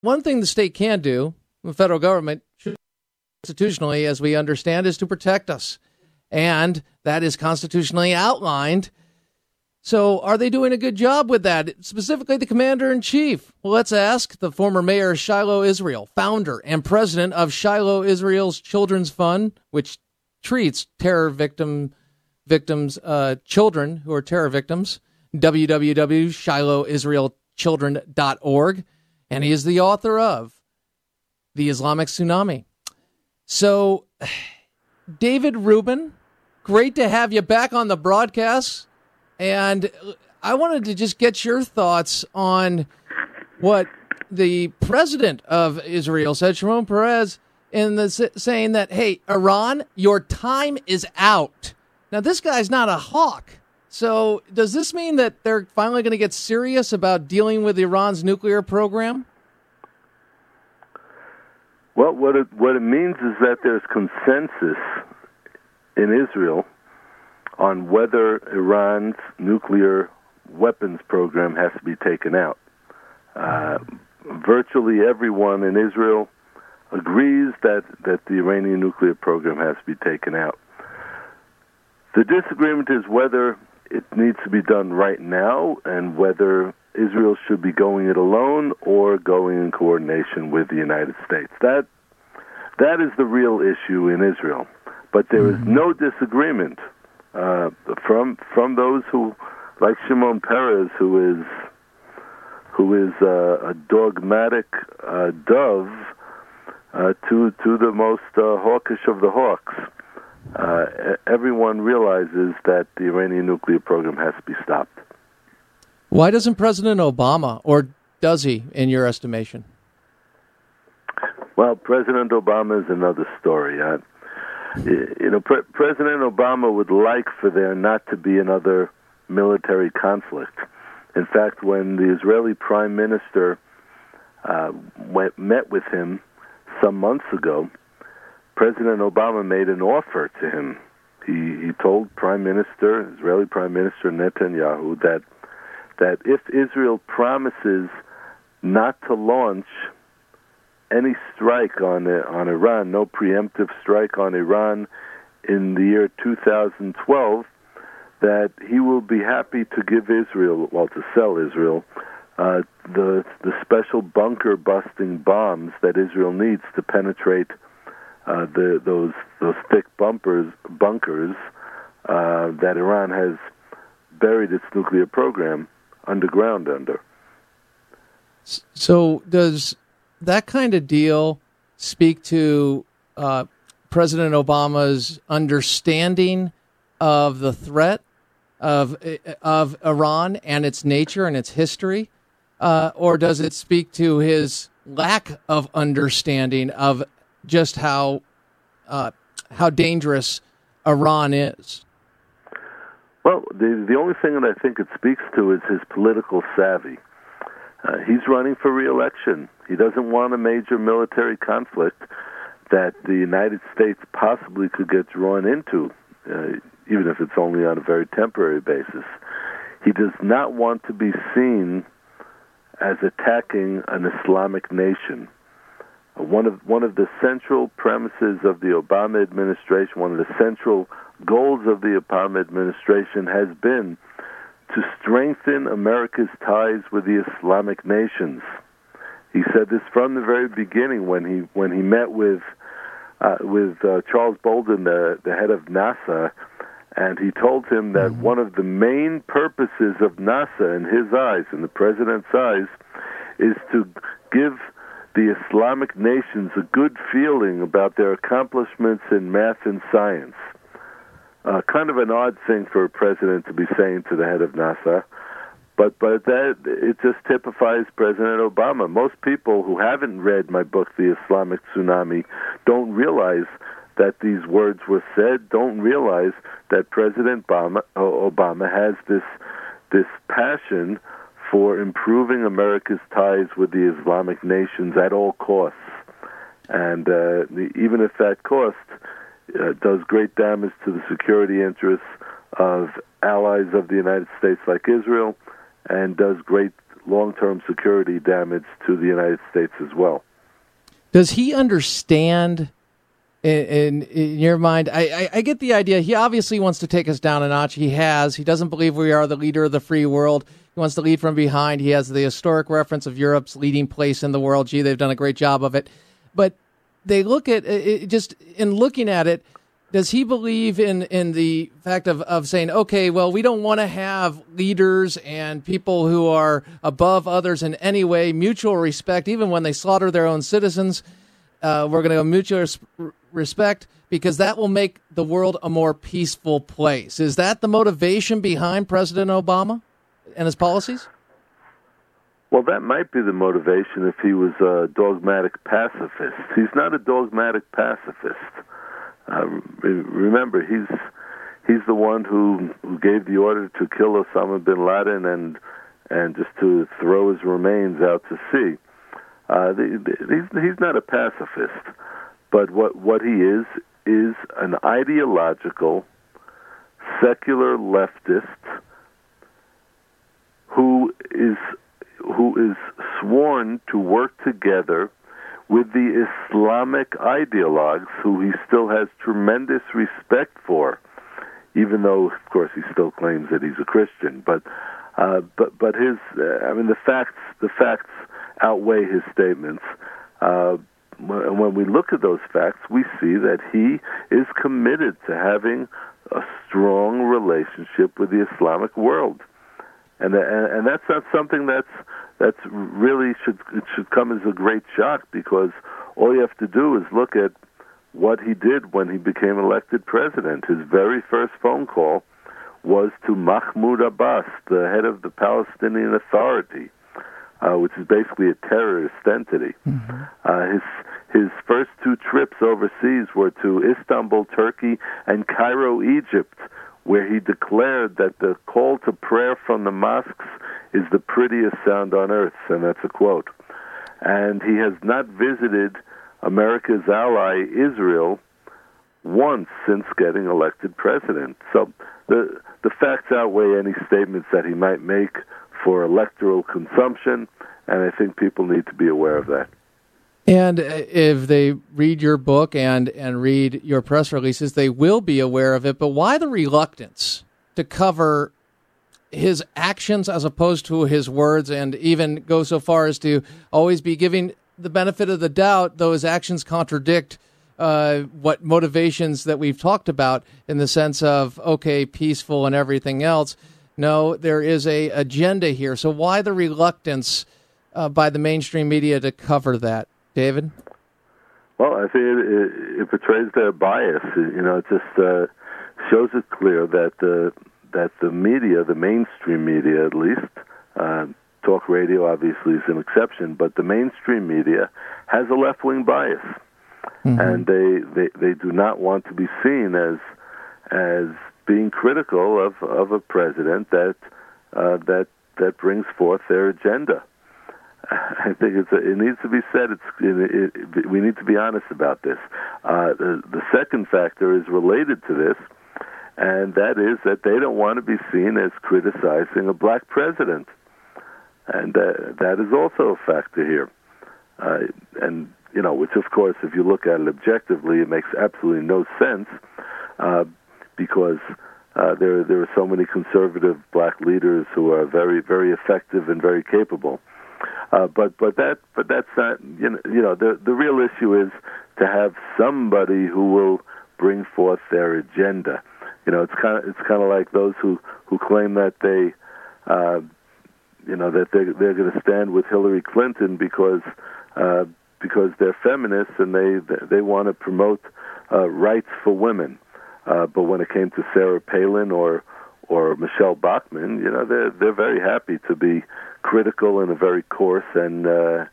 one thing the state can do, the federal government, constitutionally, as we understand, is to protect us. And that is constitutionally outlined. So, are they doing a good job with that? Specifically, the commander in chief. Well, let's ask the former mayor Shiloh, Israel, founder and president of Shiloh, Israel's Children's Fund, which treats terror victim victims, uh, children who are terror victims. www.shilohisraelchildren.org, and he is the author of the Islamic Tsunami. So, David Rubin, great to have you back on the broadcast. And I wanted to just get your thoughts on what the president of Israel said, Shimon Peres, in the saying that, hey, Iran, your time is out. Now, this guy's not a hawk. So, does this mean that they're finally going to get serious about dealing with Iran's nuclear program? Well, what it what it means is that there's consensus in Israel on whether Iran's nuclear weapons program has to be taken out. Uh, virtually everyone in Israel agrees that, that the Iranian nuclear program has to be taken out. The disagreement is whether it needs to be done right now and whether Israel should be going it alone or going in coordination with the United States. That that is the real issue in Israel. But there is mm-hmm. no disagreement uh, from from those who, like Shimon Peres, who is who is uh, a dogmatic uh, dove, uh, to to the most uh, hawkish of the hawks. Uh, everyone realizes that the Iranian nuclear program has to be stopped. Why doesn't President Obama, or does he, in your estimation? Well, President Obama is another story. You know, Pre- President Obama would like for there not to be another military conflict. In fact, when the Israeli Prime Minister uh, went, met with him some months ago, President Obama made an offer to him. He, he told Prime Minister, Israeli Prime Minister Netanyahu, that that if Israel promises not to launch any strike on on Iran, no preemptive strike on Iran in the year 2012, that he will be happy to give Israel, well, to sell Israel, uh, the the special bunker busting bombs that Israel needs to penetrate uh, the those those thick bumpers bunkers uh, that Iran has buried its nuclear program underground under. So does that kind of deal speak to uh, President Obama's understanding of the threat of of Iran and its nature and its history, uh, or does it speak to his lack of understanding of just how uh, how dangerous Iran is? Well, the the only thing that I think it speaks to is his political savvy. Uh, he's running for reelection. He doesn't want a major military conflict that the United States possibly could get drawn into, uh, even if it's only on a very temporary basis. He does not want to be seen as attacking an Islamic nation. Uh, one of one of the central premises of the Obama administration, one of the central goals of the Obama administration has been to strengthen America's ties with the Islamic nations. He said this from the very beginning when he when he met with uh, with uh, Charles Bolden, the the head of NASA, and he told him that mm-hmm. one of the main purposes of NASA, in his eyes, in the president's eyes, is to give the Islamic nations a good feeling about their accomplishments in math and science. Uh, kind of an odd thing for a president to be saying to the head of NASA, but but that it just typifies President Obama. Most people who haven't read my book, The Islamic Tsunami, don't realize that these words were said. Don't realize that President Obama, Obama has this this passion for improving America's ties with the Islamic nations at all costs, and uh, even if that cost uh, does great damage to the security interests of allies of the United States like Israel, and does great long-term security damage to the United States as well. Does he understand? In, in, in your mind, I, I, I, get the idea. He obviously wants to take us down a notch. He has. He doesn't believe we are the leader of the free world. He wants to lead from behind. He has the historic reference of Europe's leading place in the world. Gee, they've done a great job of it. But they look at it, just in looking at it, does he believe in in the fact of, of saying, okay, well, we don't want to have leaders and people who are above others in any way, mutual respect, even when they slaughter their own citizens, uh, we're going to go mutual res- respect because that will make the world a more peaceful place. Is that the motivation behind President Obama and his policies? Well, that might be the motivation if he was a dogmatic pacifist. He's not a dogmatic pacifist. Uh, remember, he's he's the one who, who gave the order to kill Osama bin Laden and and just to throw his remains out to sea. Uh, the, the, he's he's not a pacifist, but what what he is is an ideological secular leftist who is who is sworn to work together with the Islamic ideologues who he still has tremendous respect for, even though, of course, he still claims that he's a Christian. But, uh, but, but his, uh, I mean, the facts, the facts outweigh his statements. Uh, and when we look at those facts, we see that he is committed to having a strong relationship with the Islamic world, and and, and that's not something that's that's really should it should come as a great shock because all you have to do is look at what he did when he became elected president. His very first phone call was to Mahmoud Abbas, the head of the Palestinian Authority, uh, which is basically a terrorist entity. Mm-hmm. Uh, his his first two trips overseas were to Istanbul, Turkey, and Cairo, Egypt, where he declared that the call to prayer from the mosques is the prettiest sound on earth, and that's a quote. And he has not visited America's ally, Israel, once since getting elected president. So the the facts outweigh any statements that he might make for electoral consumption, and I think people need to be aware of that. And uh, if they read your book and and read your press releases, they will be aware of it. But why the reluctance to cover his actions as opposed to his words, and even go so far as to always be giving the benefit of the doubt, though his actions contradict uh, what motivations that we've talked about in the sense of okay, peaceful and everything else. No, there is a agenda here. So why the reluctance uh, by the mainstream media to cover that, David? Well, I think it, it, it portrays their bias. You know, it just uh, shows it clear that uh, that the media, the mainstream media at least, uh, talk radio obviously is an exception, but the mainstream media has a left wing bias, mm-hmm. and they, they they do not want to be seen as as being critical of of a president that uh, that that brings forth their agenda. I think it's a, it needs to be said. It's it, it, we need to be honest about this. Uh, the the second factor is related to this and that is that they don't want to be seen as criticizing a black president, and uh, that is also a factor here. Uh, and you know, which of course, if you look at it objectively, it makes absolutely no sense uh, because uh, there there are so many conservative black leaders who are very very effective and very capable. Uh, but but that but that's not you know, you know the the real issue is to have somebody who will bring forth their agenda you know, it's kind of it's kind of like those who who claim that they, uh, you know, that they they're going to stand with Hillary Clinton because uh, because they're feminists and they they want to promote uh, rights for women. Uh, but when it came to Sarah Palin or or Michelle Bachmann, you know, they're they're very happy to be critical in a very coarse and uh,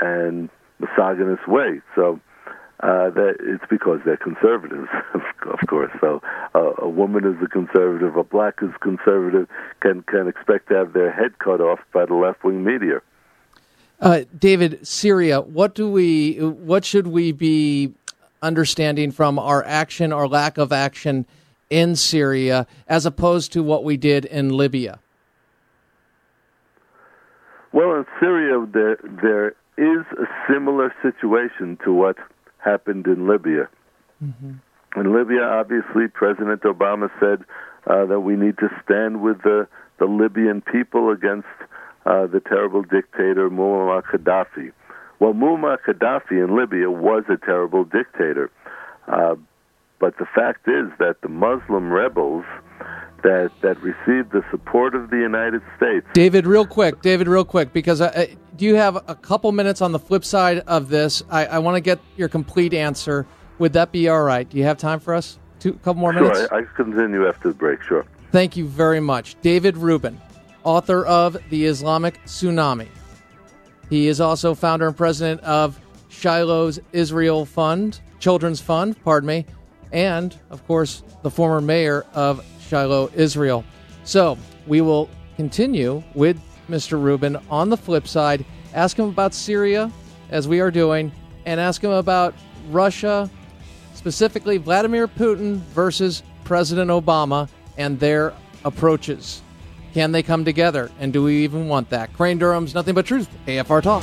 and misogynist way. So uh, that it's because they're conservatives, of course. So uh, a woman is a conservative, a black is conservative, can can expect to have their head cut off by the left wing media. Uh, David, Syria. What do we? What should we be understanding from our action or lack of action in Syria, as opposed to what we did in Libya? Well, in Syria, there there is a similar situation to what happened in Libya. Mm-hmm. In Libya, obviously, President Obama said uh, that we need to stand with the the Libyan people against uh, the terrible dictator Muammar Gaddafi. Well, Muammar Gaddafi in Libya was a terrible dictator, uh, but the fact is that the Muslim rebels that that received the support of the United States. David, real quick, David, real quick, because I, do you have a couple minutes on the flip side of this? I, I want to get your complete answer. Would that be all right? Do you have time for us? Two, a couple more minutes. Sure, I, I continue after the break. Sure. Thank you very much, David Rubin, author of The Islamic Tsunami. He is also founder and president of Shiloh's Israel Fund, Children's Fund, pardon me, and of course the former mayor of Shiloh, Israel. So we will continue with Mr. Rubin on the flip side, ask him about Syria, as we are doing, and ask him about Russia, specifically Vladimir Putin versus President Obama and their approaches. Can they come together? And do we even want that? Crane Durham's Nothing But Truth, AFR Talk.